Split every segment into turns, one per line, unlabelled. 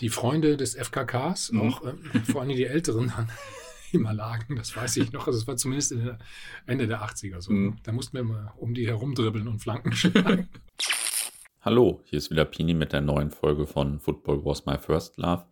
die Freunde des FKKs, mhm. auch äh, vor allem die Älteren, dann immer lagen. Das weiß ich noch. Also es war zumindest der Ende der 80er so. Mhm. Da mussten wir mal um die herumdribbeln und Flanken schlagen.
Hallo, hier ist wieder Pini mit der neuen Folge von Football Was My First Love.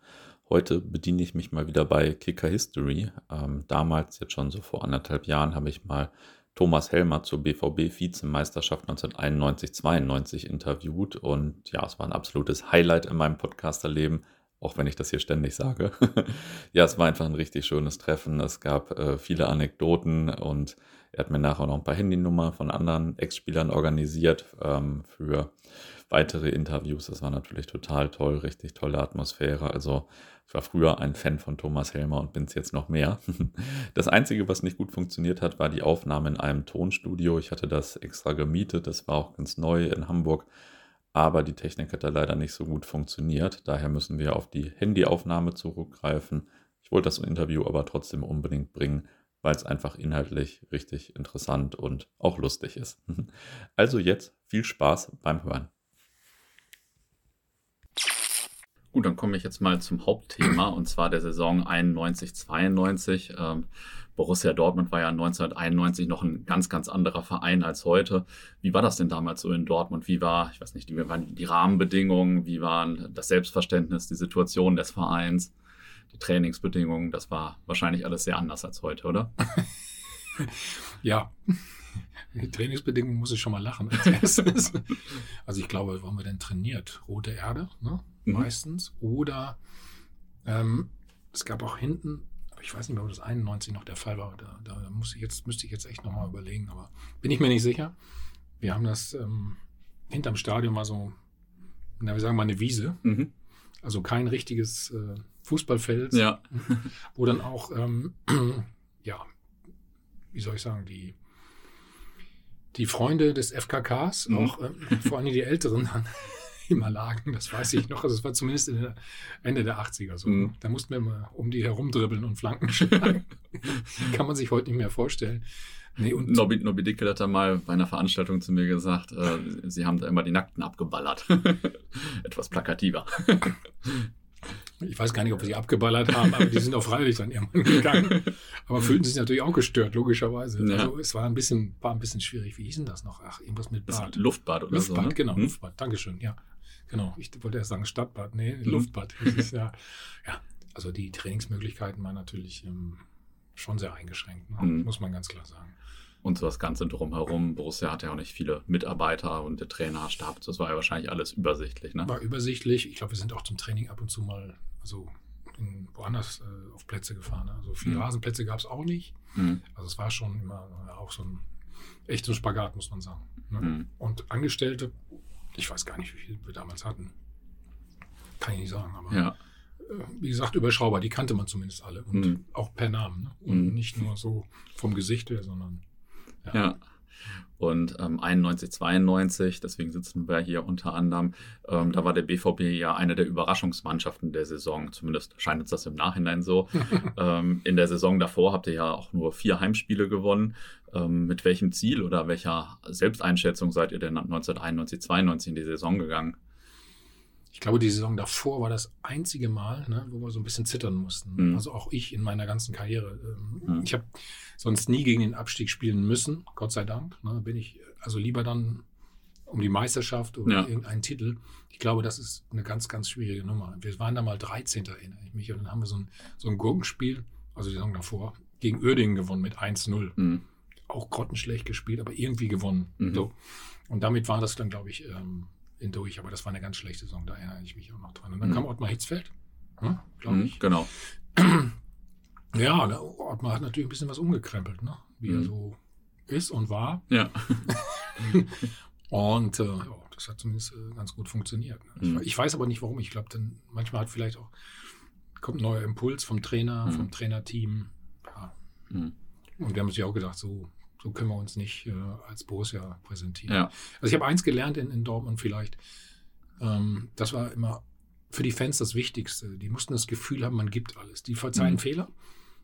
Heute bediene ich mich mal wieder bei Kicker History. Ähm, damals, jetzt schon so vor anderthalb Jahren, habe ich mal Thomas Helmer zur BVB-Vizemeisterschaft 1991-92 interviewt. Und ja, es war ein absolutes Highlight in meinem Podcasterleben auch wenn ich das hier ständig sage. ja, es war einfach ein richtig schönes Treffen. Es gab äh, viele Anekdoten und er hat mir nachher noch ein paar Handynummern von anderen Ex-Spielern organisiert ähm, für weitere Interviews. Das war natürlich total toll, richtig tolle Atmosphäre. Also ich war früher ein Fan von Thomas Helmer und bin es jetzt noch mehr. Das Einzige, was nicht gut funktioniert hat, war die Aufnahme in einem Tonstudio. Ich hatte das extra gemietet, das war auch ganz neu in Hamburg aber die Technik hat da leider nicht so gut funktioniert. Daher müssen wir auf die Handyaufnahme zurückgreifen. Ich wollte das Interview aber trotzdem unbedingt bringen, weil es einfach inhaltlich richtig interessant und auch lustig ist. Also jetzt viel Spaß beim Hören. Gut, dann komme ich jetzt mal zum Hauptthema und zwar der Saison 91-92. Ähm, Borussia Dortmund war ja 1991 noch ein ganz, ganz anderer Verein als heute. Wie war das denn damals so in Dortmund? Wie war, ich weiß nicht, wie waren die Rahmenbedingungen? Wie waren das Selbstverständnis, die Situation des Vereins, die Trainingsbedingungen? Das war wahrscheinlich alles sehr anders als heute, oder?
ja. Die Trainingsbedingungen muss ich schon mal lachen als. Also ich glaube, wo haben wir denn trainiert? Rote Erde, ne? Mhm. meistens. Oder ähm, es gab auch hinten, ich weiß nicht mehr, ob das 91 noch der Fall war. Da, da muss ich jetzt, müsste ich jetzt echt nochmal überlegen, aber bin ich mir nicht sicher. Wir haben das ähm, hinterm Stadion mal so, na, wir sagen mal eine Wiese. Mhm. Also kein richtiges äh, Fußballfeld,
ja.
wo dann auch, ähm, ja, wie soll ich sagen, die, die Freunde des FKKs, mhm. auch äh, vor allem die Älteren, dann immer lagen. Das weiß ich noch. Also es war zumindest Ende der 80er so. Mhm. Da mussten wir mal um die herumdribbeln und Flanken schlagen. Kann man sich heute nicht mehr vorstellen.
Nee, und Nobby, Nobby Dickel hat da mal bei einer Veranstaltung zu mir gesagt, äh, sie haben da immer die Nackten abgeballert. Etwas plakativer.
Ich weiß gar nicht, ob wir sie abgeballert haben, aber die sind auch freiwillig dann irgendwann gegangen. Aber fühlten sich natürlich auch gestört, logischerweise. Ja. Also es war ein bisschen, war ein bisschen schwierig. Wie hieß denn das noch? Ach, irgendwas mit
Bad. Luftbad oder
Luftbad,
so. Ne?
genau, hm? Luftbad. Dankeschön, ja. Genau. Ich wollte erst sagen Stadtbad. Nee, mhm. Luftbad. Das ist ja, ja, also die Trainingsmöglichkeiten waren natürlich ähm, schon sehr eingeschränkt, ne? mhm. muss man ganz klar sagen.
Und so das Ganze drumherum. Borussia hat ja auch nicht viele Mitarbeiter und der Trainerstab. Das war ja wahrscheinlich alles übersichtlich. Ne?
War übersichtlich. Ich glaube, wir sind auch zum Training ab und zu mal also in, woanders äh, auf Plätze gefahren. Ne? Also viele mhm. Rasenplätze gab es auch nicht. Mhm. Also es war schon immer äh, auch so ein echter Spagat, muss man sagen. Ne? Mhm. Und Angestellte, ich weiß gar nicht, wie viele wir damals hatten. Kann ich nicht sagen, aber ja. äh, wie gesagt, überschaubar, die kannte man zumindest alle. Und mhm. auch per Namen. Ne? Und mhm. nicht nur so vom Gesicht her, sondern
ja. ja. Und ähm, 91, 92, deswegen sitzen wir hier unter anderem, ähm, da war der BVB ja eine der Überraschungsmannschaften der Saison. Zumindest scheint uns das im Nachhinein so. ähm, in der Saison davor habt ihr ja auch nur vier Heimspiele gewonnen. Ähm, mit welchem Ziel oder welcher Selbsteinschätzung seid ihr denn 1991, 92 in die Saison gegangen?
Ich glaube, die Saison davor war das einzige Mal, ne, wo wir so ein bisschen zittern mussten. Mhm. Also auch ich in meiner ganzen Karriere. Ähm, mhm. Ich habe sonst nie gegen den Abstieg spielen müssen, Gott sei Dank. Ne, bin ich also lieber dann um die Meisterschaft oder ja. irgendeinen Titel. Ich glaube, das ist eine ganz, ganz schwierige Nummer. Wir waren da mal 13. erinnere ich mich. Und dann haben wir so ein, so ein Gurkenspiel, also die Saison davor, gegen Uerdingen gewonnen mit 1-0. Mhm. Auch grottenschlecht gespielt, aber irgendwie gewonnen. Mhm. So. Und damit war das dann, glaube ich, ähm, durch, aber das war eine ganz schlechte Saison, da erinnere ich mich auch noch dran. Und dann mhm. kam Ottmar Hitzfeld, hm, glaube
ich. Mhm, genau.
Ja, ne, Ottmar hat natürlich ein bisschen was umgekrempelt, ne? wie mhm. er so ist und war.
Ja.
und äh, ja, das hat zumindest äh, ganz gut funktioniert. Ne? Mhm. Ich, weiß aber nicht warum. Ich glaube, dann manchmal hat vielleicht auch kommt ein neuer Impuls vom Trainer, mhm. vom Trainerteam. Ja. Mhm. Und wir haben uns ja auch gedacht, so so können wir uns nicht äh, als Borussia präsentieren. Ja. Also ich habe eins gelernt in, in Dortmund vielleicht. Ähm, das war immer für die Fans das Wichtigste. Die mussten das Gefühl haben, man gibt alles. Die verzeihen mhm. Fehler.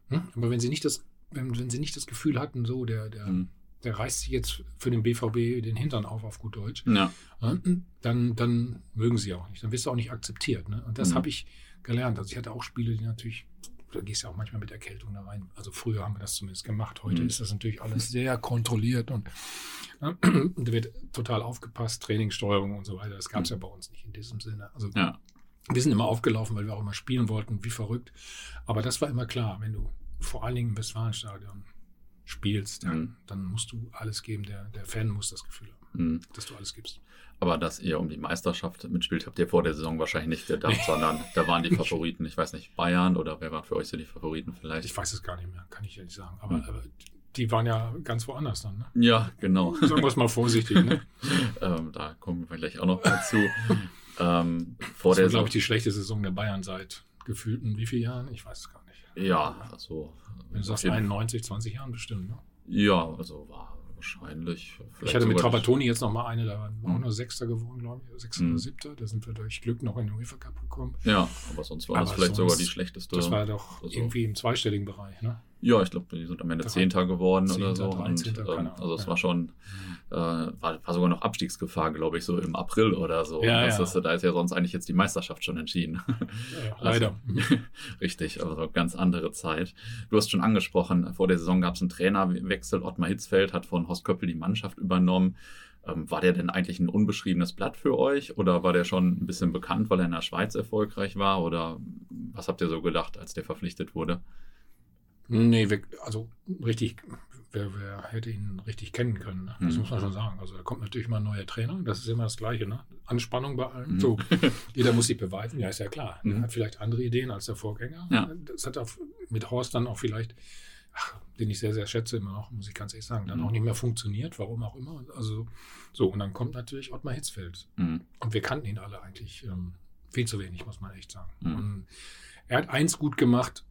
Hm? Aber wenn sie nicht das, wenn, wenn sie nicht das Gefühl hatten, so der, der, mhm. der reißt sich jetzt für den BVB den Hintern auf, auf gut Deutsch, ja. dann, dann mögen sie auch nicht. Dann wirst du auch nicht akzeptiert. Ne? Und das mhm. habe ich gelernt. Also ich hatte auch Spiele, die natürlich, da gehst du ja auch manchmal mit Erkältung da rein. Also früher haben wir das zumindest gemacht. Heute mhm. ist das natürlich alles sehr kontrolliert und, ne, da wird total aufgepasst, Trainingssteuerung und so weiter. Das gab es mhm. ja bei uns nicht in diesem Sinne. Also ja. wir sind immer aufgelaufen, weil wir auch immer spielen wollten, wie verrückt. Aber das war immer klar, wenn du vor allen Dingen im Westfalenstadion spielst, dann, mhm. dann musst du alles geben. Der, der Fan muss das Gefühl haben, mhm. dass du alles gibst.
Aber dass ihr um die Meisterschaft mitspielt, habt ihr vor der Saison wahrscheinlich nicht gedacht, sondern da waren die Favoriten, ich weiß nicht, Bayern oder wer waren für euch so die Favoriten vielleicht?
Ich weiß es gar nicht mehr, kann ich nicht sagen. Aber, mhm. aber die waren ja ganz woanders dann. Ne?
Ja, genau.
Sagen wir es mal vorsichtig. Ne?
ähm, da kommen wir gleich auch noch dazu. ähm,
vor das der war, glaube ich, die schlechte Saison der Bayern seit gefühlten wie vielen Jahren? Ich weiß es gar nicht.
Ja, also.
Wenn du sagst 91, 20 Jahren bestimmt, ne?
Ja, also war wahrscheinlich.
Ich hatte mit Trapattoni jetzt noch mal eine, da waren wir auch nur Sechster geworden, glaube ich, Sechster mhm. oder Siebter. Da sind wir durch Glück noch in den UEFA Cup gekommen.
Ja, aber sonst war aber das vielleicht sogar die schlechteste.
Das war doch also, irgendwie im zweistelligen Bereich, ne?
Ja, ich glaube, die sind am Ende Zehnter geworden Zehnter, oder so. 13, und, ähm, also es war schon, äh, war, war, sogar noch Abstiegsgefahr, glaube ich, so im April oder so. Ja, ja. Ist, da ist ja sonst eigentlich jetzt die Meisterschaft schon entschieden.
Ja, leider.
Also, richtig, also ganz andere Zeit. Du hast schon angesprochen, vor der Saison gab es einen Trainerwechsel. Ottmar Hitzfeld hat von Horst Köppel die Mannschaft übernommen. Ähm, war der denn eigentlich ein unbeschriebenes Blatt für euch oder war der schon ein bisschen bekannt, weil er in der Schweiz erfolgreich war? Oder was habt ihr so gedacht, als der verpflichtet wurde?
Nee, also richtig, wer, wer hätte ihn richtig kennen können? Ne? Das mhm. muss man schon sagen. Also da kommt natürlich mal ein neuer Trainer, das ist immer das Gleiche, ne? Anspannung bei allen. Mhm. So, jeder muss sich beweisen, ja, ist ja klar. Mhm. Er hat vielleicht andere Ideen als der Vorgänger. Ja. Das hat auch mit Horst dann auch vielleicht, ach, den ich sehr, sehr schätze immer noch, muss ich ganz ehrlich sagen, dann mhm. auch nicht mehr funktioniert, warum auch immer. Also so, und dann kommt natürlich Ottmar Hitzfeld. Mhm. Und wir kannten ihn alle eigentlich ähm, viel zu wenig, muss man echt sagen. Mhm. Und er hat eins gut gemacht,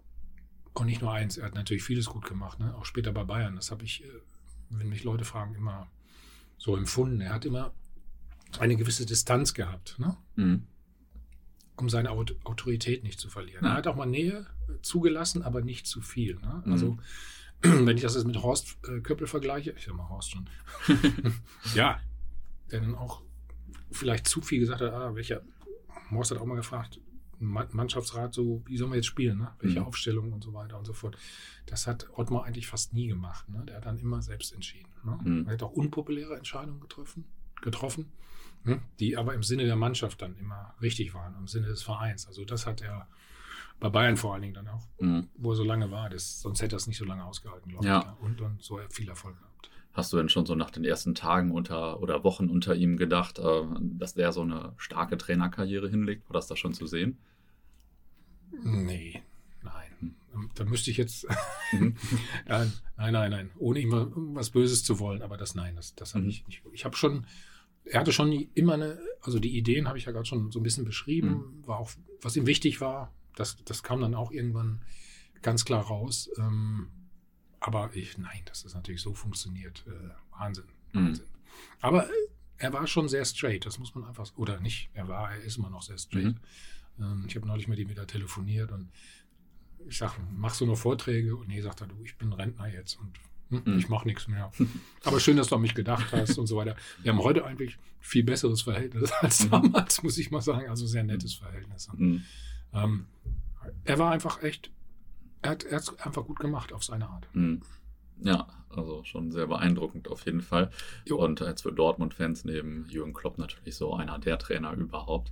und nicht nur eins, er hat natürlich vieles gut gemacht, ne? auch später bei Bayern. Das habe ich, äh, wenn mich Leute fragen, immer so empfunden. Er hat immer eine gewisse Distanz gehabt, ne? Mhm. um seine Autorität nicht zu verlieren. Ja. Er hat auch mal Nähe äh, zugelassen, aber nicht zu viel. Ne? Mhm. Also, wenn ich das jetzt mit Horst äh, Köppel vergleiche, ich sag mal Horst schon, ja, der dann auch vielleicht zu viel gesagt hat, ah, welcher, Horst hat auch mal gefragt, Mannschaftsrat so, wie sollen wir jetzt spielen, ne? welche mhm. Aufstellung und so weiter und so fort. Das hat Ottmar eigentlich fast nie gemacht. Ne? Der hat dann immer selbst entschieden. Ne? Mhm. Er hat auch unpopuläre Entscheidungen getroffen, getroffen ne? die aber im Sinne der Mannschaft dann immer richtig waren, im Sinne des Vereins. Also das hat er bei Bayern vor allen Dingen dann auch, mhm. wo er so lange war. Das, sonst hätte er es nicht so lange ausgehalten, glaube ja. ich. Und, und so viel Erfolg gehabt.
Hast du denn schon so nach den ersten Tagen unter oder Wochen unter ihm gedacht, äh, dass der so eine starke Trainerkarriere hinlegt? War das da schon zu sehen?
Nee, nein. Da müsste ich jetzt. Mhm. nein, nein, nein. Ohne ihm was Böses zu wollen, aber das nein, das, das habe mhm. ich nicht. Ich habe schon. Er hatte schon immer eine, also die Ideen habe ich ja gerade schon so ein bisschen beschrieben, mhm. war auch, was ihm wichtig war, das, das kam dann auch irgendwann ganz klar raus. Ähm, aber ich, nein, das natürlich so funktioniert. Äh, Wahnsinn. Mhm. Wahnsinn. Aber äh, er war schon sehr straight, das muss man einfach, oder nicht, er war, er ist immer noch sehr straight. Mhm. Ähm, ich habe neulich mit ihm wieder telefoniert und ich sage, machst du noch Vorträge? Und nee, sagt er, du, ich bin Rentner jetzt und hm, mhm. ich mache nichts mehr. Aber schön, dass du an mich gedacht hast und so weiter. Wir haben heute eigentlich viel besseres Verhältnis als mhm. damals, muss ich mal sagen. Also sehr nettes Verhältnis. Mhm. Ähm, er war einfach echt, er hat es einfach gut gemacht auf seine Art.
Mhm. Ja, also schon sehr beeindruckend auf jeden Fall. Jo. Und als für Dortmund-Fans neben Jürgen Klopp natürlich so einer der Trainer überhaupt.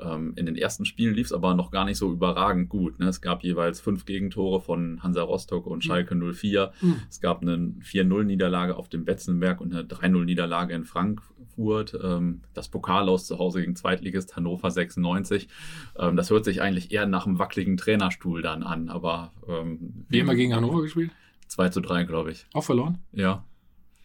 Ähm, in den ersten Spielen lief es aber noch gar nicht so überragend gut. Ne? Es gab jeweils fünf Gegentore von Hansa Rostock und mhm. Schalke 04. Mhm. Es gab eine 4-0-Niederlage auf dem Betzenberg und eine 3-0-Niederlage in Frankfurt. Ähm, das Pokal aus zu Hause gegen Zweitligist Hannover 96. Ähm, das hört sich eigentlich eher nach einem wackeligen Trainerstuhl dann an. Aber
ähm, wie immer gegen Hannover gespielt?
2 zu 3, glaube ich.
Auch verloren?
Ja.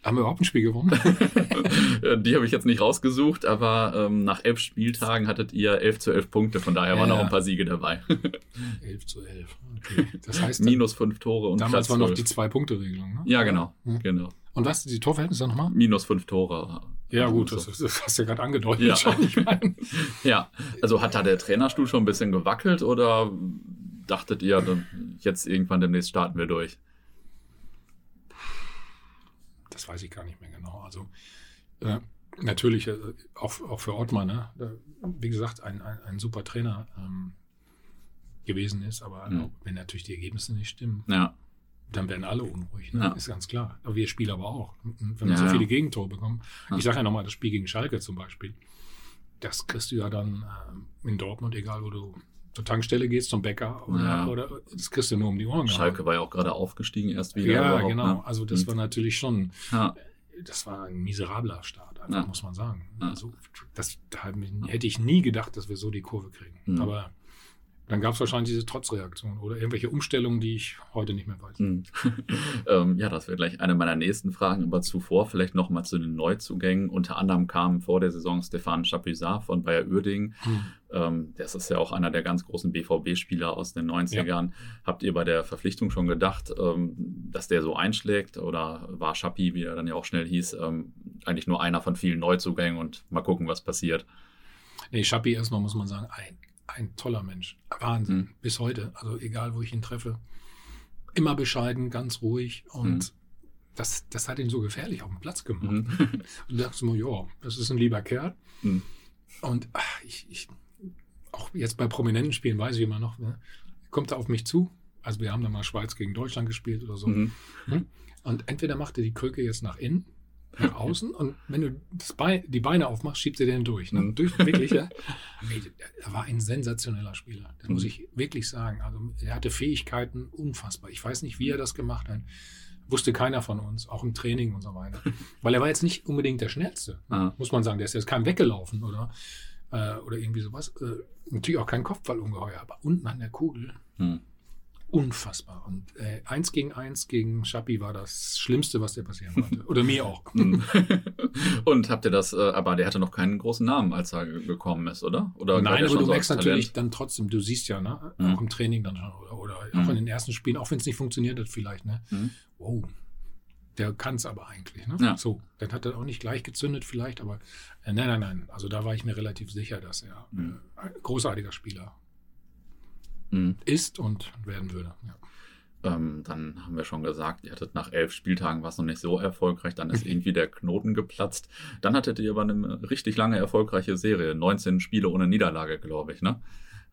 Haben wir überhaupt ein Spiel gewonnen?
die habe ich jetzt nicht rausgesucht, aber ähm, nach elf Spieltagen hattet ihr 11 zu 11 Punkte, von daher ja, waren noch ein paar Siege dabei.
11 zu 11, okay.
Das heißt, minus fünf Tore und
Damals war noch die Zwei-Punkte-Regelung, ne?
Ja, genau, ja. genau.
Und was, die Torverhältnisse nochmal?
Minus fünf Tore.
Ja, gut, das, das hast du ja gerade angedeutet. Ja.
Schon, ich mein. ja, also hat da der Trainerstuhl schon ein bisschen gewackelt oder dachtet ihr, jetzt irgendwann demnächst starten wir durch?
Das weiß ich gar nicht mehr genau. Also äh, natürlich äh, auch, auch für Ottmar, ne? wie gesagt, ein, ein, ein super Trainer. Ähm, gewesen ist. Aber
Mhm.
wenn natürlich die Ergebnisse nicht stimmen,
Ja.
dann werden alle unruhig. Ne?
Ja.
Ist ganz klar. Aber wir Spieler aber auch. Wenn wir
Ja,
so viele Gegentore bekommen. Ich sage ja nochmal, das Spiel gegen Schalke zum Beispiel. Das kriegst du ja dann ähm, in Dortmund, egal wo du zur Tankstelle gehst, zum Bäcker oder,
Ja.
oder das kriegst du nur um die Ohren.
Schalke war ja auch gerade aufgestiegen erst wieder.
Ja, genau.
Ne?
Also das
Mhm.
war natürlich schon,
Ja.
das war ein miserabler Start, einfach,
Ja.
muss man sagen. Also das da hätte ich nie gedacht, dass wir so die Kurve kriegen.
Mhm.
Aber dann gab es wahrscheinlich diese Trotzreaktion oder irgendwelche Umstellungen, die ich heute nicht mehr weiß.
Hm. ähm, ja, das wäre gleich eine meiner nächsten Fragen, aber zuvor vielleicht nochmal zu den Neuzugängen. Unter anderem kam vor der Saison Stefan Chapuisat von Bayer Uerdingen.
Hm.
Ähm, das ist ja auch einer der ganz großen BVB-Spieler aus den 90ern. Habt ihr bei der Verpflichtung schon gedacht, ähm, dass der so einschlägt? Oder war Chapi, wie er dann ja auch schnell hieß, ähm, eigentlich nur einer von vielen Neuzugängen und mal gucken, was passiert?
Nee, Schappi erstmal muss man sagen, ein, ein toller Mensch. Wahnsinn.
Mhm.
Bis heute. Also egal, wo ich ihn treffe. Immer bescheiden, ganz ruhig. Und
Mhm.
das, das hat ihn so gefährlich auf den Platz gemacht.
Mhm.
Und da dachte ich mir, ja, das ist ein lieber Kerl.
Mhm.
Und ach, ich, ich, auch jetzt bei prominenten Spielen weiß ich immer noch, ne, kommt er auf mich zu. Also wir haben da mal Schweiz gegen Deutschland gespielt oder so.
Mhm.
Und entweder macht er die Krücke jetzt nach innen, nach außen und wenn du Bein, die Beine aufmachst, schiebt er den durch. Ne?
Mhm.
durch wirklich, ja. Er war ein sensationeller Spieler. Das muss
Mhm.
ich wirklich sagen. Also er hatte Fähigkeiten unfassbar. Ich weiß nicht, wie er das gemacht hat. Wusste keiner von uns, auch im Training und so weiter. Weil er war jetzt nicht unbedingt der Schnellste,
Ah.
muss man sagen. Der ist jetzt kein weggelaufen oder, äh, oder irgendwie sowas. Äh, natürlich auch kein Kopfballungeheuer, aber unten an der Kugel
Mhm.
Unfassbar. Und äh, eins gegen eins gegen Schappi war das Schlimmste, was dir passieren konnte. Oder mir auch.
Mhm. Und habt ihr das, äh, aber der hatte noch keinen großen Namen, als er ge- gekommen ist, oder? oder
Nein,
er
aber du
so
merkst
als
natürlich dann trotzdem, du siehst ja, ne,
Mhm.
auch im Training dann schon oder, oder
Mhm.
auch in den ersten Spielen, auch wenn es nicht funktioniert hat, vielleicht, ne?
Mhm.
Wow, der kann es aber eigentlich, ne?
Ja.
So, dann hat er auch nicht gleich gezündet, vielleicht, aber äh, nein, nein, nein. Also da war ich mir relativ sicher, dass er
Mhm.
äh, großartiger Spieler
Mhm.
ist und werden würde. Ja.
Ähm, dann haben wir schon gesagt, ihr hattet nach elf Spieltagen was noch nicht so erfolgreich, dann ist irgendwie der Knoten geplatzt. Dann hattet ihr aber eine richtig lange erfolgreiche Serie, 19 Spiele ohne Niederlage, glaube ich, ne?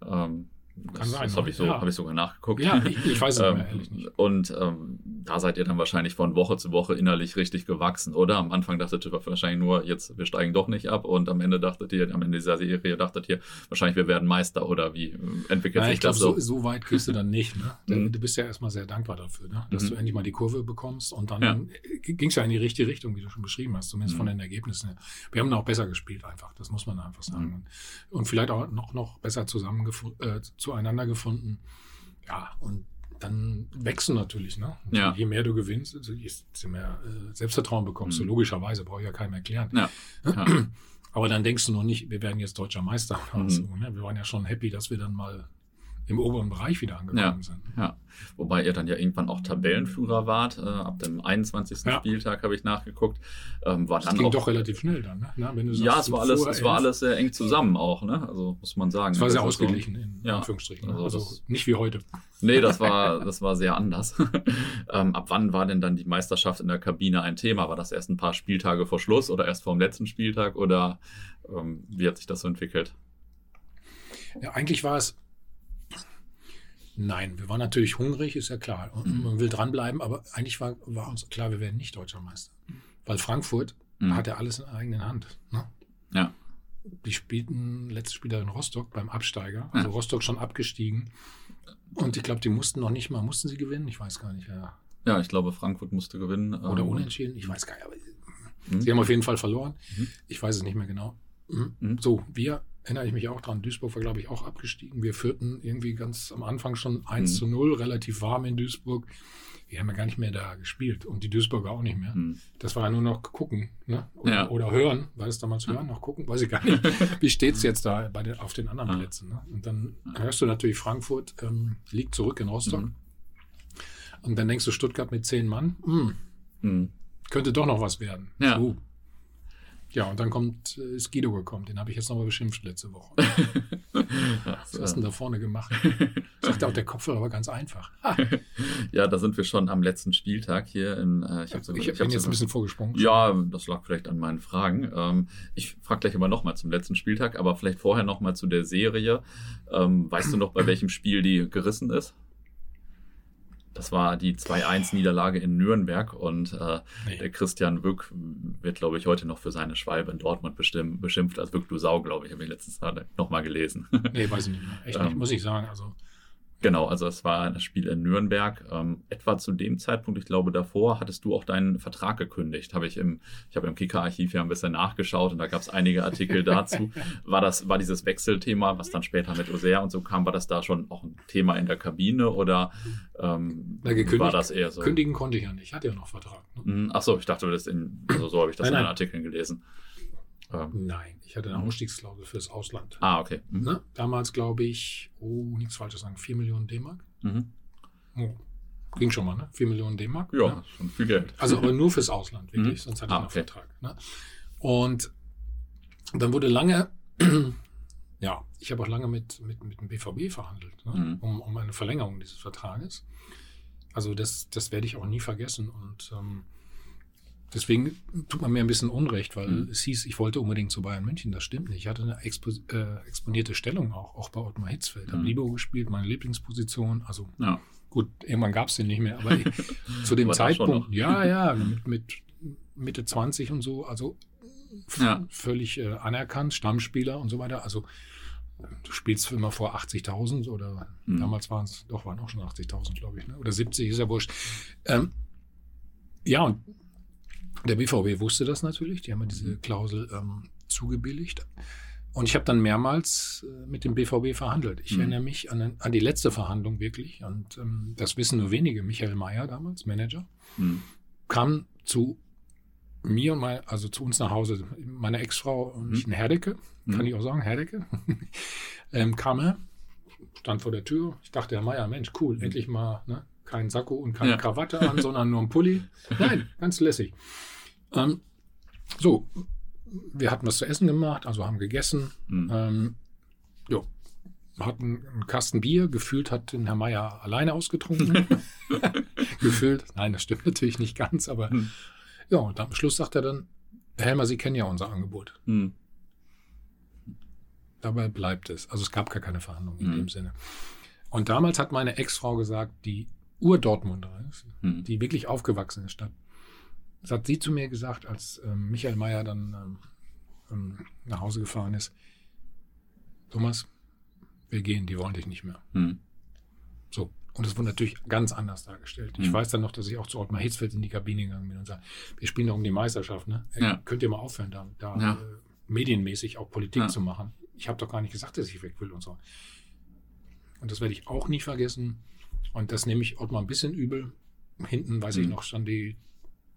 Ähm, das
sein,
das habe ich, so,
ja.
hab ich sogar nachgeguckt.
Ja, ich, ich weiß es mehr, ehrlich nicht.
Und ähm, da seid ihr dann wahrscheinlich von Woche zu Woche innerlich richtig gewachsen, oder? Am Anfang dachtet ihr wahrscheinlich nur, jetzt, wir steigen doch nicht ab und am Ende dachtet ihr, am Ende dieser Serie dachtet ihr, wahrscheinlich wir werden Meister oder wie äh, entwickelt
Nein,
sich das
so,
so?
so weit kriegst du dann nicht. Ne? Du-
Mhm.
Du bist ja erstmal sehr dankbar dafür, ne? dass
Mhm.
du endlich mal die Kurve bekommst. Und dann
Ja.
ging es ja in die richtige Richtung, wie du schon beschrieben hast, zumindest
Mhm.
von den Ergebnissen her. Wir haben auch besser gespielt einfach, das muss man einfach sagen.
Mhm.
Und, und vielleicht auch noch, noch besser zusammengefu- äh, zueinander gefunden. Ja, und dann wechseln natürlich. Ne?
Ja.
Je mehr du gewinnst, desto mehr äh, Selbstvertrauen bekommst du.
Mhm.
Logischerweise, brauche ich ja keinem erklären.
Ja. ja.
Aber dann denkst du noch nicht, wir werden jetzt deutscher Meister
Mhm.
so. Ne? Wir waren ja schon happy, dass wir dann mal im oberen Bereich wieder angekommen
Ja.
sind.
Ja, wobei ihr dann ja irgendwann auch Tabellenführer wart. Äh, ab dem 21.
Ja.
Spieltag habe ich nachgeguckt. Ähm, war
Das
dann
ging
auch,
doch relativ schnell dann. Ne? Na, du
ja,
sagst,
es war alles, es war alles sehr eng zusammen auch, ne? Also muss man sagen.
Es war sehr
ist so-
ausgeglichen, in
Ja.
Anführungsstrichen.
Also
Also,
das-
nicht wie heute.
Nee, das war, das war sehr anders. ähm, ab wann war denn dann die Meisterschaft in der Kabine ein Thema? War das erst ein paar Spieltage vor Schluss oder erst vor dem letzten Spieltag oder ähm, wie hat sich das so entwickelt?
Ja, eigentlich war es. Nein, wir waren natürlich hungrig, ist ja klar. Und
Mhm.
man will dranbleiben, aber eigentlich war, war uns klar, wir werden nicht deutscher Meister. Weil Frankfurt
Mhm.
hatte alles in eigenen Hand. Ne?
Ja.
Die spielten letztes Spiel in Rostock beim Absteiger. Also
Ja.
Rostock schon abgestiegen. Und ich glaube, die mussten noch nicht mal, mussten sie gewinnen? Ich weiß gar nicht. Ja.
Ja, ich glaube, Frankfurt musste gewinnen.
Oder
ähm,
unentschieden? Ich weiß gar nicht. Aber
Mhm.
sie haben auf jeden Fall verloren.
Mhm.
Ich weiß es nicht mehr genau. Mhm.
Mhm.
So, wir erinnere ich mich auch dran. Duisburg war, glaube ich, auch abgestiegen. Wir führten irgendwie ganz am Anfang schon 1
Mhm.
zu 0, relativ warm in Duisburg. Wir haben ja gar nicht mehr da gespielt und die Duisburger auch nicht mehr.
Mhm.
Das war ja nur noch gucken ne? oder,
Ja.
oder hören. War das damals hören? Noch gucken? Weiß ich gar nicht. Wie steht es jetzt da bei den, auf den anderen
Ah.
Plätzen? Ne? Und dann hörst du natürlich, Frankfurt ähm, liegt zurück in Rostock.
Mhm.
Und dann denkst du, Stuttgart mit zehn Mann, hm,
Mhm.
könnte doch noch was werden.
Ja.
So. Ja, und dann kommt, äh, ist Guido gekommen. Den habe ich jetzt nochmal beschimpft letzte Woche. Was hast du denn da vorne gemacht? Sagt auch, der Kopfhörer war ganz einfach.
ja, da sind wir schon am letzten Spieltag hier. In,
äh, ich, hab so, bin jetzt so, ein bisschen vorgesprungen.
Ja, das lag vielleicht an meinen Fragen. Ähm, ich frage gleich immer nochmal zum letzten Spieltag, aber vielleicht vorher nochmal zu der Serie. Ähm, weißt du noch, bei welchem Spiel die gerissen ist? Das war die 2-1-Niederlage in Nürnberg und äh, nee. der Christian Wück wird, glaube ich, heute noch für seine Schwalbe in Dortmund bestimmt, beschimpft als Wück du Sau, glaube ich, habe ich letztens nochmal gelesen.
Nee, weiß ich nicht mehr. Echt nicht, ähm, muss ich sagen. Also
Genau, also es war ein Spiel in Nürnberg. Ähm, etwa zu dem Zeitpunkt, ich glaube davor, hattest du auch deinen Vertrag gekündigt. Habe ich im, ich habe im Kicker-Archiv ja ein bisschen nachgeschaut und da gab es einige Artikel dazu. War das, war dieses Wechselthema, was dann später mit Osea und so kam, war das da schon auch ein Thema in der Kabine oder ähm, war das eher so?
Kündigen konnte ich ja nicht, ich hatte ja noch Vertrag.
Ne? Hm, Ach so, ich dachte, das in, also so habe ich das nein, in den Artikeln gelesen.
Ähm, Nein, ich hatte eine Ausstiegsklausel fürs Ausland.
Ah, okay.
Mhm. Ne? Damals glaube ich, oh, nichts Falsches sagen, 4 Millionen D-Mark. Mhm. Oh, ging schon mal, ne? 4 Millionen D-Mark.
Ja, ne? schon viel Geld.
Also aber nur fürs Ausland, wirklich, mhm. sonst hatte ich ah, noch okay. Vertrag. Ne? Und dann wurde lange, ja, ich habe auch lange mit, mit, mit dem BVB verhandelt, ne? Mhm. um, um eine Verlängerung dieses Vertrages. Also das, das werde ich auch nie vergessen. Und ähm, Deswegen tut man mir ein bisschen Unrecht, weil mhm. es hieß, ich wollte unbedingt zu Bayern München. Das stimmt nicht. Ich hatte eine expo äh, exponierte Stellung auch, auch bei Ottmar Hitzfeld. Mhm. Habe Libero gespielt, meine Lieblingsposition. Also ja. gut, irgendwann gab es den nicht mehr. Aber ich, zu dem Zeitpunkt, ja, ja, mit, mit, Mitte 20 und so, also ja. völlig äh, anerkannt, Stammspieler und so weiter. Also du spielst immer vor 80.000 oder mhm. damals waren es, doch waren auch schon 80.000, glaube ich, ne? oder 70, ist ja wurscht. Ähm, ja, und der BVB wusste das natürlich, die haben mir diese mhm. Klausel ähm, zugebilligt. Und ich habe dann mehrmals äh, mit dem BVB verhandelt. Ich mhm. erinnere mich an, an, die letzte Verhandlung wirklich. Und ähm, das wissen nur wenige. Michael Mayer damals, Manager, mhm. kam zu mir und mein, also zu uns nach Hause. Meine Ex-Frau und ich, mhm. Herdecke, kann mhm. ich auch sagen, Herdecke, ähm, kam er, stand vor der Tür. Ich dachte, Herr Mayer, Mensch, cool, mhm. endlich mal ne, kein Sakko und keine ja. Krawatte an, sondern nur ein Pulli. Nein, ganz lässig. Ähm, so, wir hatten was zu essen gemacht, also haben gegessen. Mhm. Ähm, jo, hatten einen Kasten Bier. Gefühlt hat den Herr Meier alleine ausgetrunken. Gefühlt. Nein, das stimmt natürlich nicht ganz, aber mhm. ja, und am Schluss sagt er dann, Herr Helmer, Sie kennen ja unser Angebot. Mhm. Dabei bleibt es. Also es gab gar keine Verhandlung in hm. dem Sinne. Und damals hat meine Ex-Frau gesagt, die Ur-Dortmunder, hm. die wirklich aufgewachsene Stadt, das hat sie zu mir gesagt, als ähm, Michael Mayer dann ähm, ähm, nach Hause gefahren ist. Thomas, wir gehen, die wollen dich nicht mehr. Hm. So. Und es wurde natürlich ganz anders dargestellt. Hm. Ich weiß dann noch, dass ich auch zu Ottmar Hitzfeld in die Kabine gegangen bin und sage, wir spielen doch um die Meisterschaft, ne? Ja. Könnt ihr mal aufhören, da, da ja. äh, medienmäßig auch Politik ja. zu machen. Ich habe doch gar nicht gesagt, dass ich weg will und so. Und das werde ich auch nie vergessen. Und das nehme ich Ottmar ein bisschen übel. Hinten, weiß hm. ich noch, stand die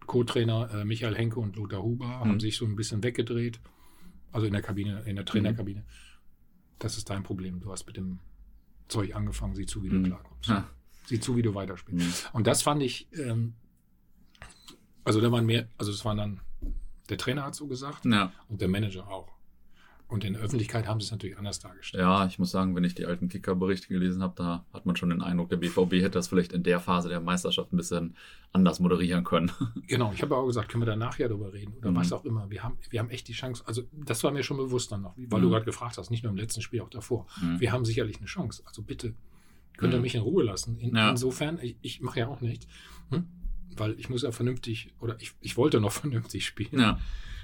Co-Trainer äh, Michael Henke und Lothar Huber mhm. haben sich so ein bisschen weggedreht. Also in der Kabine, in der Trainerkabine. Mhm. Das ist dein Problem. Du hast mit dem Zeug angefangen, sieh zu, wie du mhm. klarkommst. Ja. Sieh zu, wie du weiterspielst. Mhm. Und das fand ich, ähm, also da waren mehr, also es waren dann, der Trainer hat so gesagt ja. und der Manager auch. Und in der Öffentlichkeit haben sie es natürlich anders dargestellt.
Ja, ich muss sagen, wenn ich die alten Kicker-Berichte gelesen habe, da hat man schon den Eindruck, der BVB hätte das vielleicht in der Phase der Meisterschaft ein bisschen anders moderieren können.
Genau, ich habe auch gesagt, können wir da nachher drüber reden oder mhm. was auch immer. Wir haben, wir haben echt die Chance, also das war mir schon bewusst dann noch, weil mhm. du gerade gefragt hast, nicht nur im letzten Spiel, auch davor. Mhm. Wir haben sicherlich eine Chance. Also bitte, könnt ihr mhm. mich in Ruhe lassen. In, ja. Insofern, ich, ich mache ja auch nicht, hm? weil ich muss ja vernünftig, oder ich, ich wollte noch vernünftig spielen. Ja.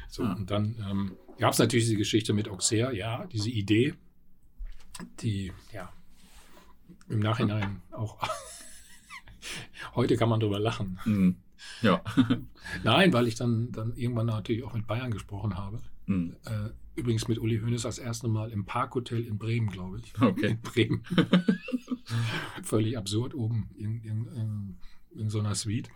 So, ja. und dann ähm, gab es natürlich diese Geschichte mit Auxerre, ja, diese Idee, die, ja, im Nachhinein auch, heute kann man drüber lachen. Mhm.
Ja.
Nein, weil ich dann, dann irgendwann natürlich auch mit Bayern gesprochen habe. Mhm. Äh, übrigens mit Uli Hoeneß das erste Mal im Parkhotel in Bremen, glaube ich.
Okay.
In Bremen. Völlig absurd oben in, in, in, in so einer Suite.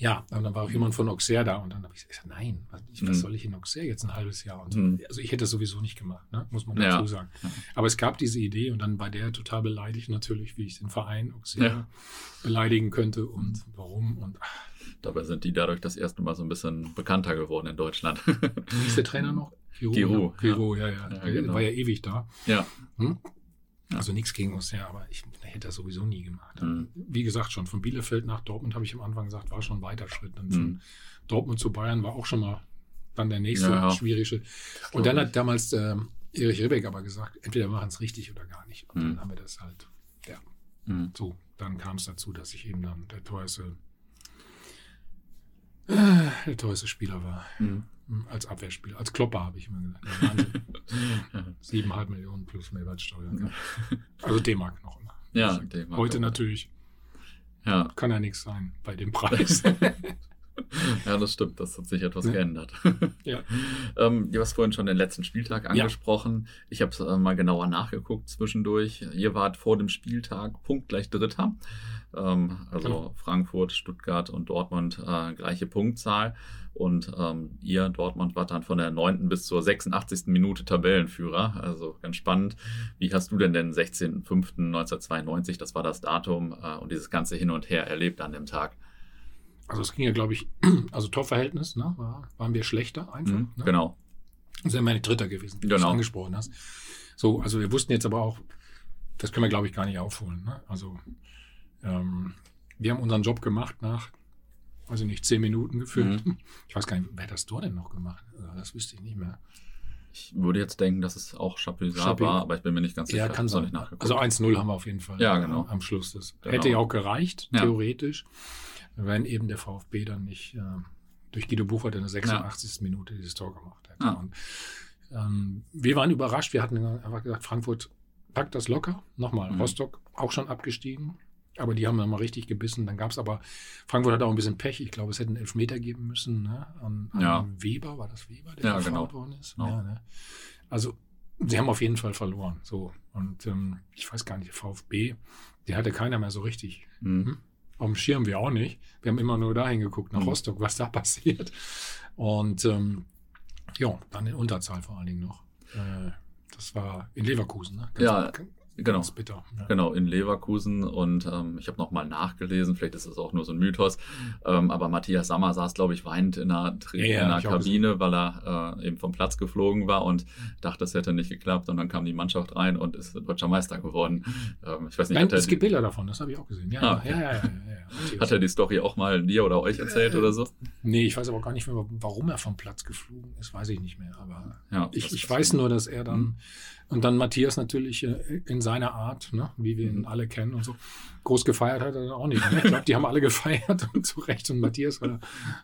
Ja, und dann war auch jemand von Auxerre da und dann habe ich gesagt, nein, was, was mhm. soll ich in Auxerre jetzt ein halbes Jahr? Und so. mhm. Also ich hätte das sowieso nicht gemacht, ne? muss man dazu ja. sagen. Aber es gab diese Idee und dann war der total beleidigt natürlich, wie ich den Verein Auxerre ja. beleidigen könnte und warum und ach.
Dabei sind die dadurch das erste Mal so ein bisschen bekannter geworden in Deutschland.
Wie ist der Trainer noch?
Giroud.
Giroud, ja, ja. ja. genau. War ja ewig da.
Ja.
Hm? Also nichts gegen uns, ja, aber ich hätte das sowieso nie gemacht. Mhm. Wie gesagt, schon von Bielefeld nach Dortmund habe ich am Anfang gesagt, war schon ein weiter Schritt. Und von mhm. Dortmund zu Bayern war auch schon mal dann der nächste ja, ja. schwierige. Und dann hat damals äh, Erich Ribbeck aber gesagt, entweder machen es richtig oder gar nicht. Und mhm. dann haben wir das halt, ja. Mhm. So, dann kam es dazu, dass ich eben dann der teuerste, äh, der teuerste Spieler war. Hm, als Abwehrspieler, als Klopper habe ich immer gesagt. Siebeneinhalb Millionen plus Mehrwertsteuer. Also D-Mark noch.
Ja, D-Mark.
Heute natürlich. Ja. Kann ja nichts sein bei dem Preis.
ja, das stimmt. Das hat sich etwas ja. geändert. ja. Ähm, du hast vorhin schon den letzten Spieltag angesprochen. Ja. Ich habe es äh, mal genauer nachgeguckt zwischendurch. Ihr wart vor dem Spieltag punktgleich Dritter. Ähm, also genau. Frankfurt, Stuttgart und Dortmund äh, gleiche Punktzahl. Und ähm, ihr, Dortmund, wart dann von der 9. bis zur 86. Minute Tabellenführer. Also ganz spannend. Wie hast du denn den 16.05.1992, das war das Datum, äh, und dieses ganze Hin und Her erlebt an dem Tag?
Also es ging ja, glaube ich, also Torverhältnis, ne? War, waren wir schlechter einfach. Mhm,
ne? Genau.
Das ja meine Dritter gewesen,
wie genau. du
angesprochen hast. So, also wir wussten jetzt aber auch, das können wir, glaube ich, gar nicht aufholen. Ne? Also ähm, wir haben unseren Job gemacht nach, weiß ich nicht, zehn Minuten gefühlt. Mhm. Ich weiß gar nicht, wer hat das Tor denn noch gemacht? Also das wüsste ich nicht mehr.
Ich würde jetzt denken, dass es auch Chapuisat war, aber ich bin mir nicht ganz
sicher. Ja, kann sein. Also 1-0 haben wir auf jeden Fall.
Ja, genau.
Am Schluss. Das genau. hätte ja auch gereicht, theoretisch. Wenn eben der VfB dann nicht äh, durch Guido Buchert in der 86. Ja. Minute dieses Tor gemacht hätte. Ja. Und, ähm, wir waren überrascht. Wir hatten einfach gesagt, Frankfurt packt das locker. Nochmal, mhm. Rostock auch schon abgestiegen. Aber die haben dann mal richtig gebissen. Dann gab es aber, Frankfurt hat auch ein bisschen Pech. Ich glaube, es hätten Elfmeter geben müssen. Ne? An, an
ja.
Weber, war das Weber,
der ja, genau. worden
ist? Genau. Ja, ne? Also, sie haben auf jeden Fall verloren. So. Und ähm, ich weiß gar nicht, der VfB, der hatte keiner mehr so richtig. Mhm. Hm? Auf dem Schirm wir auch nicht. Wir haben immer nur dahin geguckt, nach mhm. Rostock, was da passiert. Und ähm, ja, dann in Unterzahl vor allen Dingen noch. Äh, das war in Leverkusen, ne?
Ganz ja, Genau. Bitter. Ja. Genau, in Leverkusen. Und ähm, ich habe nochmal nachgelesen, vielleicht ist es auch nur so ein Mythos. Ähm, aber Matthias Sammer saß, glaube ich, weinend in einer, ja, in einer Kabine, weil er äh, eben vom Platz geflogen war und dachte, es hätte nicht geklappt. Und dann kam die Mannschaft rein und ist deutscher Meister geworden.
Ähm, ich weiß nicht, Nein, es gibt Bilder davon, das habe ich auch gesehen. Ja, ah, okay. ja, ja, ja,
Hat er die Story auch mal dir oder euch erzählt äh, oder so?
Nee, ich weiß aber gar nicht mehr, warum er vom Platz geflogen ist, weiß ich nicht mehr. Aber ich, ich weiß nur, dass er dann. Hm und dann Matthias natürlich äh, in seiner Art, ne, wie wir ihn mhm. alle kennen und so. Groß gefeiert hat er auch nicht. Ne? Ich glaube, die haben alle gefeiert und zu Recht. Und Matthias äh,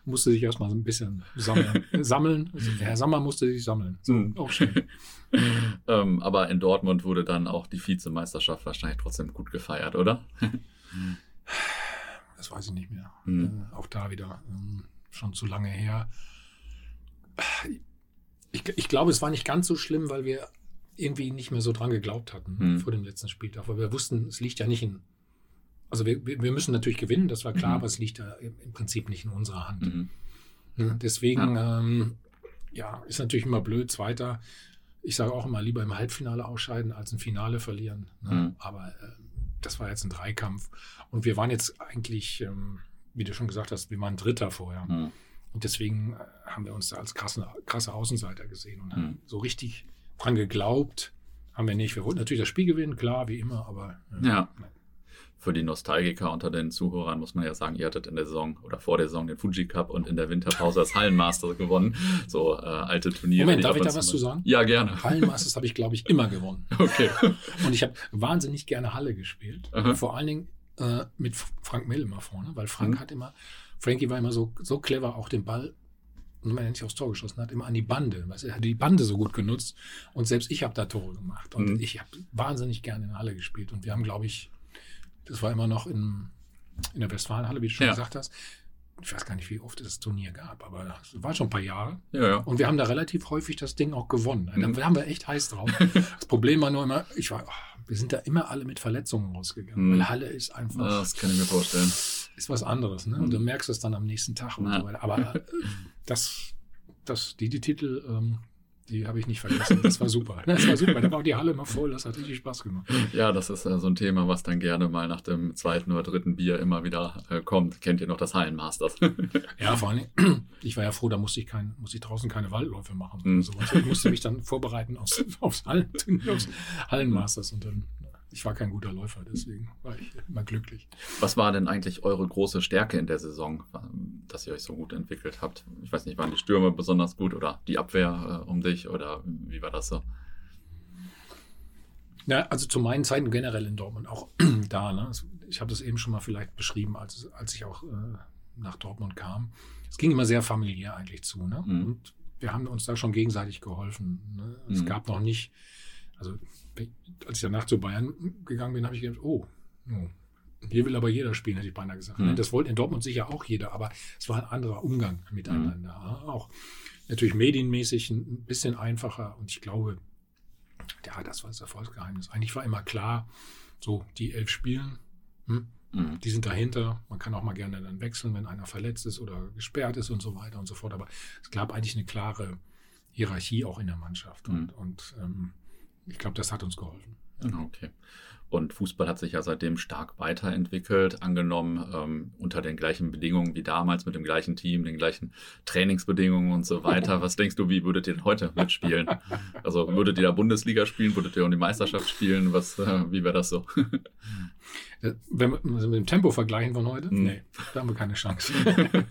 musste sich erstmal so ein bisschen sammeln. sammeln. Also Herr Sammer musste sich sammeln. So, mhm. Auch schön.
ähm, aber in Dortmund wurde dann auch die Vizemeisterschaft wahrscheinlich trotzdem gut gefeiert, oder?
das weiß ich nicht mehr. Mhm. Äh, auch da wieder ähm, schon zu lange her. Ich, ich glaube, es war nicht ganz so schlimm, weil wir irgendwie nicht mehr so dran geglaubt hatten mhm. vor dem letzten Spieltag, weil wir wussten, es liegt ja nicht in. Also wir, wir müssen natürlich gewinnen, das war klar, mhm. aber es liegt ja im Prinzip nicht in unserer Hand. Mhm. Ne? Deswegen, ja. Ähm, ja, ist natürlich immer blöd, Zweiter. Ich sage auch immer lieber im Halbfinale ausscheiden als im Finale verlieren. Ne? Mhm. Aber äh, das war jetzt ein Dreikampf. Und wir waren jetzt eigentlich, ähm, wie du schon gesagt hast, wir waren Dritter vorher. Mhm. Und deswegen äh, haben wir uns da als krasse, krasse Außenseiter gesehen und mhm. so richtig dran geglaubt. Haben wir nicht. Wir wollten natürlich das Spiel gewinnen, klar, wie immer, aber.
Äh, ja. Für die Nostalgiker unter den Zuhörern muss man ja sagen, ihr hattet in der Saison oder vor der Saison den Fuji Cup und in der Winterpause das Hallenmaster gewonnen. So äh, alte Turniere.
Moment, darf ich da was zu sagen?
Ja, gerne.
Hallenmasters habe ich, glaube ich, immer gewonnen.
Okay.
Und ich habe wahnsinnig gerne Halle gespielt. Aha. Vor allen Dingen äh, mit Frank Mell immer vorne, weil Frank mhm. hat immer, Frankie war immer so, so clever, auch den Ball und man nicht aufs Tor geschossen hat, immer an die Bande. Weißt, er hat die Bande so gut genutzt. Und selbst ich habe da Tore gemacht. Und mhm. ich habe wahnsinnig gerne in der Halle gespielt. Und wir haben, glaube ich, das war immer noch in, in der Westfalenhalle, wie du schon ja. gesagt hast. Ich weiß gar nicht, wie oft es das Turnier gab, aber das war schon ein paar Jahre.
Ja, ja.
Und wir haben da relativ häufig das Ding auch gewonnen. Da mhm. haben wir echt heiß drauf. das Problem war nur immer, ich war, oh, wir sind da immer alle mit Verletzungen rausgegangen. Mhm. Weil Halle ist einfach.
Das kann ich mir vorstellen.
Ist was anderes, ne? Und du mhm. merkst es dann am nächsten Tag und so weiter. Aber das, das, die, die Titel, ähm, die habe ich nicht vergessen. Das war super. Das war super. Da war die Halle immer voll. Das hat richtig Spaß gemacht.
Ja, das ist äh, so ein Thema, was dann gerne mal nach dem zweiten oder dritten Bier immer wieder äh, kommt. Kennt ihr noch das Hallenmasters?
ja, vor allem, ich war ja froh, da musste ich, kein, musste ich draußen keine Waldläufe machen. Mhm. So. Ich musste mich dann vorbereiten aufs, aufs, Hallen, aufs Hallenmasters und dann ich war kein guter Läufer, deswegen war ich immer glücklich.
Was war denn eigentlich eure große Stärke in der Saison, dass ihr euch so gut entwickelt habt? Ich weiß nicht, waren die Stürme besonders gut oder die Abwehr äh, um dich oder wie war das so?
Ja, also zu meinen Zeiten generell in Dortmund auch da. Ne? Also ich habe das eben schon mal vielleicht beschrieben, als, als ich auch äh, nach Dortmund kam. Es ging immer sehr familiär eigentlich zu. Ne? Mhm. Und wir haben uns da schon gegenseitig geholfen. Ne? Es mhm. gab noch nicht, also als ich danach zu Bayern gegangen bin, habe ich gedacht, oh, hier will aber jeder spielen, hätte ich beinahe gesagt. Mhm. Das wollte in Dortmund sicher auch jeder, aber es war ein anderer Umgang miteinander. Mhm. Auch natürlich medienmäßig ein bisschen einfacher und ich glaube, ja, das war das Erfolgsgeheimnis. Eigentlich war immer klar, so die elf spielen, hm, mhm. die sind dahinter. Man kann auch mal gerne dann wechseln, wenn einer verletzt ist oder gesperrt ist und so weiter und so fort. Aber es gab eigentlich eine klare Hierarchie auch in der Mannschaft. Und, mhm. und ähm, ich glaube, das hat uns geholfen.
Okay. Und Fußball hat sich ja seitdem stark weiterentwickelt, angenommen ähm, unter den gleichen Bedingungen wie damals, mit dem gleichen Team, den gleichen Trainingsbedingungen und so weiter. Was denkst du, wie würdet ihr denn heute mitspielen? Also würdet ihr da Bundesliga spielen, würdet ihr um die Meisterschaft spielen? Was, äh, wie wäre das so?
Äh, wenn wir mit dem Tempo vergleichen von heute, hm. nee, da haben wir keine Chance.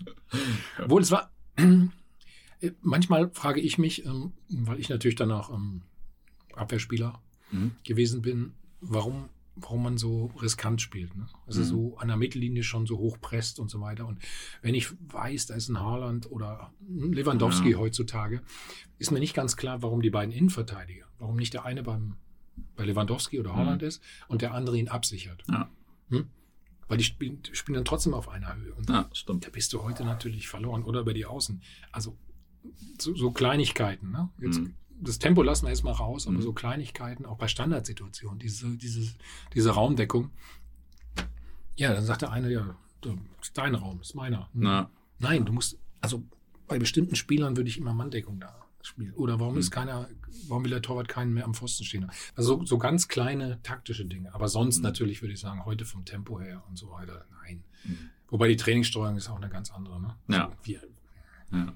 Obwohl es war, äh, manchmal frage ich mich, ähm, weil ich natürlich dann auch ähm, Abwehrspieler mhm. gewesen bin, warum, warum man so riskant spielt. Ne? Also mhm. so an der Mittellinie schon so hoch presst und so weiter. Und wenn ich weiß, da ist ein Haaland oder Lewandowski ja. heutzutage, ist mir nicht ganz klar, warum die beiden Innenverteidiger, warum nicht der eine beim, bei Lewandowski oder Haaland mhm. ist und der andere ihn absichert. Ja. Hm? Weil die spielen, spielen, dann trotzdem auf einer Höhe. Und ja, stimmt. da bist du heute natürlich verloren oder über die Außen. Also so, so Kleinigkeiten. Ne? Jetzt, mhm das Tempo lassen wir erstmal raus, aber mhm. so Kleinigkeiten, auch bei Standardsituationen, diese, diese, diese Raumdeckung. Ja, dann sagt der eine, ja, ist dein Raum, ist meiner. Na. Nein, du musst, also bei bestimmten Spielern würde ich immer Manndeckung da spielen. Oder warum mhm. ist keiner, warum will der Torwart keinen mehr am Pfosten stehen? Also so, so ganz kleine taktische Dinge. Aber sonst mhm. natürlich würde ich sagen, heute vom Tempo her und so weiter, nein. Mhm. Wobei die Trainingssteuerung ist auch eine ganz andere. Ne? Ja. Also wir, ja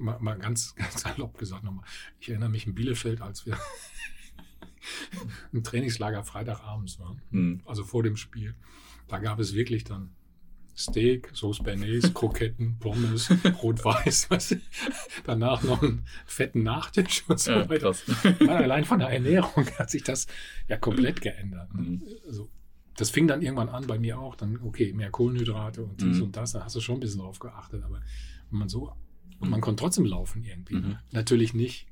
mal, mal ganz, ganz salopp gesagt nochmal. Ich erinnere mich in Bielefeld, als wir im Trainingslager Freitagabends waren, mhm. also vor dem Spiel. Da gab es wirklich dann Steak, Sauce Bernays, Kroketten, Pommes, Rot-Weiß, danach noch einen fetten Nachtisch und so ja, weiter. Allein von der Ernährung hat sich das ja komplett geändert. Mhm. Also, das fing dann irgendwann an bei mir auch, dann, okay, mehr Kohlenhydrate und dies mhm. und das, da hast du schon ein bisschen drauf geachtet, aber wenn man so und man konnte trotzdem laufen irgendwie. Mhm. Natürlich nicht,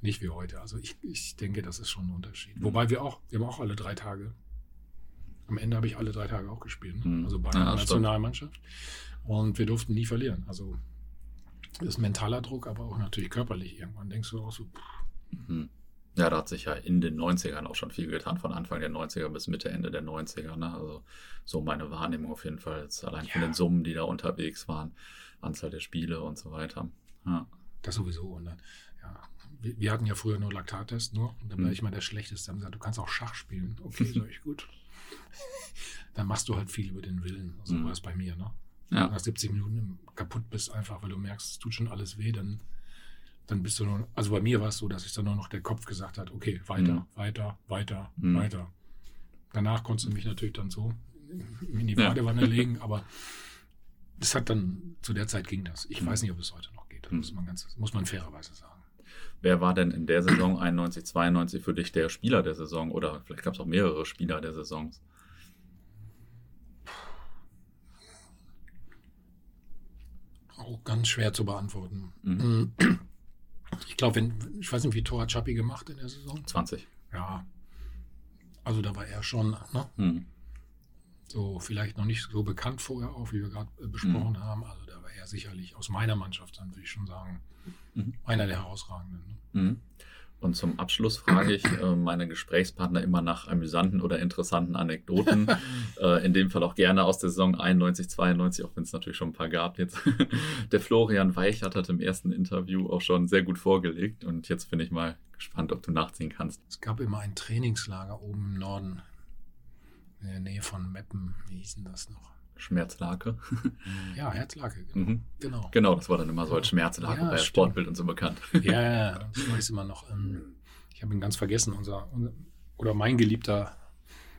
nicht wie heute. Also ich, ich denke, das ist schon ein Unterschied. Mhm. Wobei wir auch, wir haben auch alle drei Tage. Am Ende habe ich alle drei Tage auch gespielt. Ne? Mhm. Also bei einer ja, Nationalmannschaft. Und wir durften nie verlieren. Also das ist mentaler Druck, aber auch natürlich körperlich. Irgendwann denkst du auch so.
Mhm. Ja, da hat sich ja in den 90ern auch schon viel getan, von Anfang der 90er bis Mitte, Ende der 90er. Ne? Also so meine Wahrnehmung auf jeden Fall, jetzt allein ja. von den Summen, die da unterwegs waren. Anzahl der Spiele und so weiter. Ja.
Das sowieso. Und dann, ja, wir, wir, hatten ja früher nur Laktattest nur und dann war mhm. ich mal der Schlechteste. Dann haben gesagt, du kannst auch Schach spielen. Okay, sag ich gut. dann machst du halt viel über den Willen. So mhm. war es bei mir. Ne? Ja. Nach 70 Minuten kaputt bist einfach, weil du merkst, es tut schon alles weh, dann, dann bist du nur, also bei mir war es so, dass ich dann nur noch der Kopf gesagt hat, okay, weiter, mhm. weiter, weiter, mhm. weiter. Danach konntest du mich natürlich dann so in die Badewanne ja. legen, aber das hat dann, zu der Zeit ging das. Ich mhm. weiß nicht, ob es heute noch geht. Das mhm. muss man, ganz, muss man fairerweise sagen.
Wer war denn in der Saison 91, 92 für dich der Spieler der Saison? Oder vielleicht gab es auch mehrere Spieler der Saisons?
Auch ganz schwer zu beantworten. Mhm. Ich glaube, ich weiß nicht, wie Tor hat Chappi gemacht in der Saison?
20.
Ja. Also da war er schon, ne? So vielleicht noch nicht so bekannt vorher auch, wie wir gerade äh, besprochen mhm. haben. Also da war er sicherlich aus meiner Mannschaft, dann würde ich schon sagen, mhm. einer der herausragenden.
Ne? Mhm. Und zum Abschluss frage ich äh, meine Gesprächspartner immer nach amüsanten oder interessanten Anekdoten. äh, in dem Fall auch gerne aus der Saison 91, 92, auch wenn es natürlich schon ein paar gab jetzt. der Florian Weichert hat im ersten Interview auch schon sehr gut vorgelegt. Und jetzt bin ich mal gespannt, ob du nachziehen kannst.
Es gab immer ein Trainingslager oben im Norden, in der Nähe von Meppen. Wie hieß denn das noch?
Schmerzlake.
Ja, Herzlake, genau. Mhm.
genau. Genau, das war dann immer so als Schmerzlake ja, bei Sportbild und so bekannt.
Ja, ja, das weiß immer noch. Ähm, ich habe ihn ganz vergessen, unser, oder mein geliebter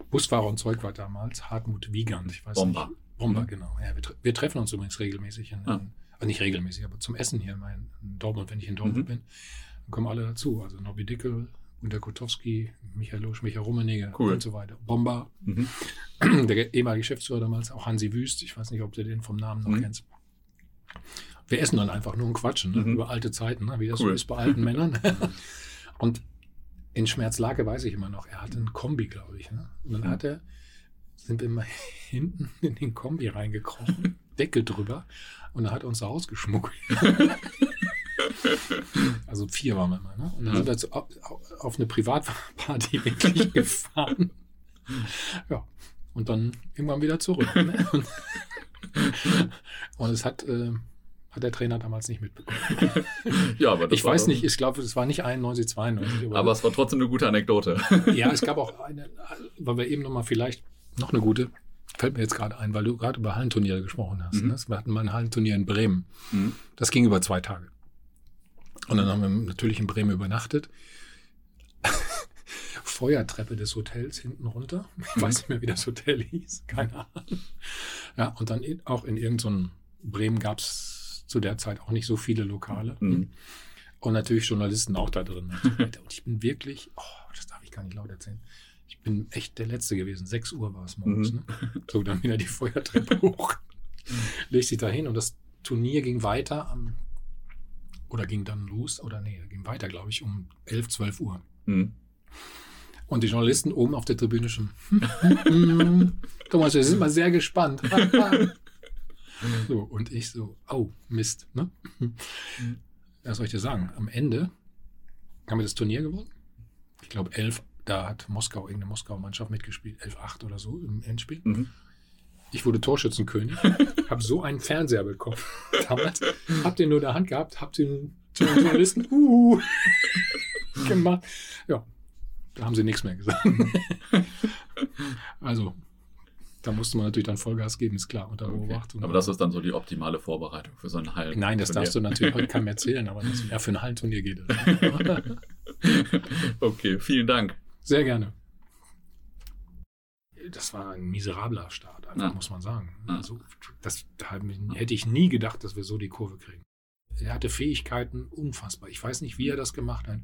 Busfahrer und Zeug war damals, Hartmut Wiegand. Ich weiß
Bomber.
Nicht. Bomber, mhm. genau. Ja, wir, wir, treffen uns übrigens regelmäßig, in, ah. in, nicht regelmäßig, aber zum Essen hier in, in Dortmund, wenn ich in Dortmund mhm. bin. Dann kommen alle dazu. Also Nobby Dickel, Gunter Kotowski, Michael Losch, Michael Rummenigge
cool.
und so weiter. Bomber, mhm. der ehemalige Geschäftsführer damals, auch Hansi Wüst, ich weiß nicht, ob du den vom Namen noch mhm. kennst. Wir essen dann einfach nur und quatschen ne? mhm. über alte Zeiten, ne? wie das cool. so ist bei alten Männern. und in Schmerzlake weiß ich immer noch, er hatte einen Kombi, glaube ich. Ne? Und dann mhm. hat er, sind wir mal hinten in den Kombi reingekrochen, Deckel drüber, und er hat uns rausgeschmuggelt. also vier waren wir mal. Ne? Und dann sind wir zu, auf, eine Privatparty wirklich gefahren. Ja. Und dann irgendwann wieder zurück. Ne? Und, und es hat, äh, hat der Trainer damals nicht mitbekommen.
ja, aber
ich weiß nicht, ich glaube, es war nicht 91, 92.
Aber, aber es war trotzdem eine gute Anekdote.
ja, es gab auch eine, weil wir eben nochmal vielleicht noch eine gute, fällt mir jetzt gerade ein, weil du gerade über Hallenturniere gesprochen hast. Mhm. Ne? Wir hatten mal ein Hallenturnier in Bremen. Mhm. Das ging über zwei Tage. Und dann haben wir natürlich in Bremen übernachtet. Feuertreppe des Hotels hinten runter. Ich weiß nicht mehr, wie das Hotel hieß. Keine Ahnung. Ja, und dann auch in irgendeinem so Bremen gab es zu der Zeit auch nicht so viele Lokale. Mhm. Und natürlich Journalisten auch da drin. Und ich bin wirklich, oh, das darf ich gar nicht laut erzählen. Ich bin echt der Letzte gewesen. 6 Uhr war es morgens. Mhm. Ne? So, dann wieder die Feuertreppe hoch. Leg sich da hin und das Turnier ging weiter am oder ging dann los, oder nee, ging weiter, glaube ich, um 11, 12 Uhr. Mhm. Und die Journalisten oben auf der Tribüne schon. Thomas, wir sind mal sehr gespannt. so, und ich so, oh, Mist. Ne? Was soll ich dir sagen? Am Ende haben wir das Turnier gewonnen. Ich glaube, 11, da hat Moskau, irgendeine Moskauer Mannschaft mitgespielt, 11-8 oder so im Endspiel. Mhm. Ich wurde Torschützenkönig, habe so einen Fernseher bekommen damals, hab den nur in der Hand gehabt, hab den Journalisten uh, gemacht. Ja, da haben sie nichts mehr gesagt. also, da musste man natürlich dann Vollgas geben, ist klar, unter Beobachtung.
Okay. Aber das ist dann so die optimale Vorbereitung für so ein Hallen.
Nein, das darfst du natürlich heute keinem erzählen, aber das, ja, für ein Hallenturnier geht es.
okay, vielen Dank.
Sehr gerne das war ein miserabler Start, einfach, ja. muss man sagen. Also, das da hätte ich nie gedacht, dass wir so die Kurve kriegen. Er hatte Fähigkeiten unfassbar. Ich weiß nicht, wie er das gemacht hat.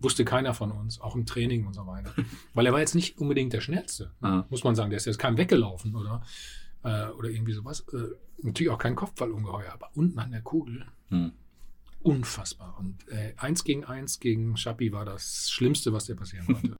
Wusste keiner von uns, auch im Training und so weiter. Weil er war jetzt nicht unbedingt der Schnellste, ja. muss man sagen. Der ist jetzt kein weggelaufen oder, äh, oder irgendwie sowas. Äh, natürlich auch kein Kopfballungeheuer, aber unten an der Kugel. Hm. Unfassbar. Und äh, eins gegen eins gegen Schappi war das Schlimmste, was dir passieren konnte.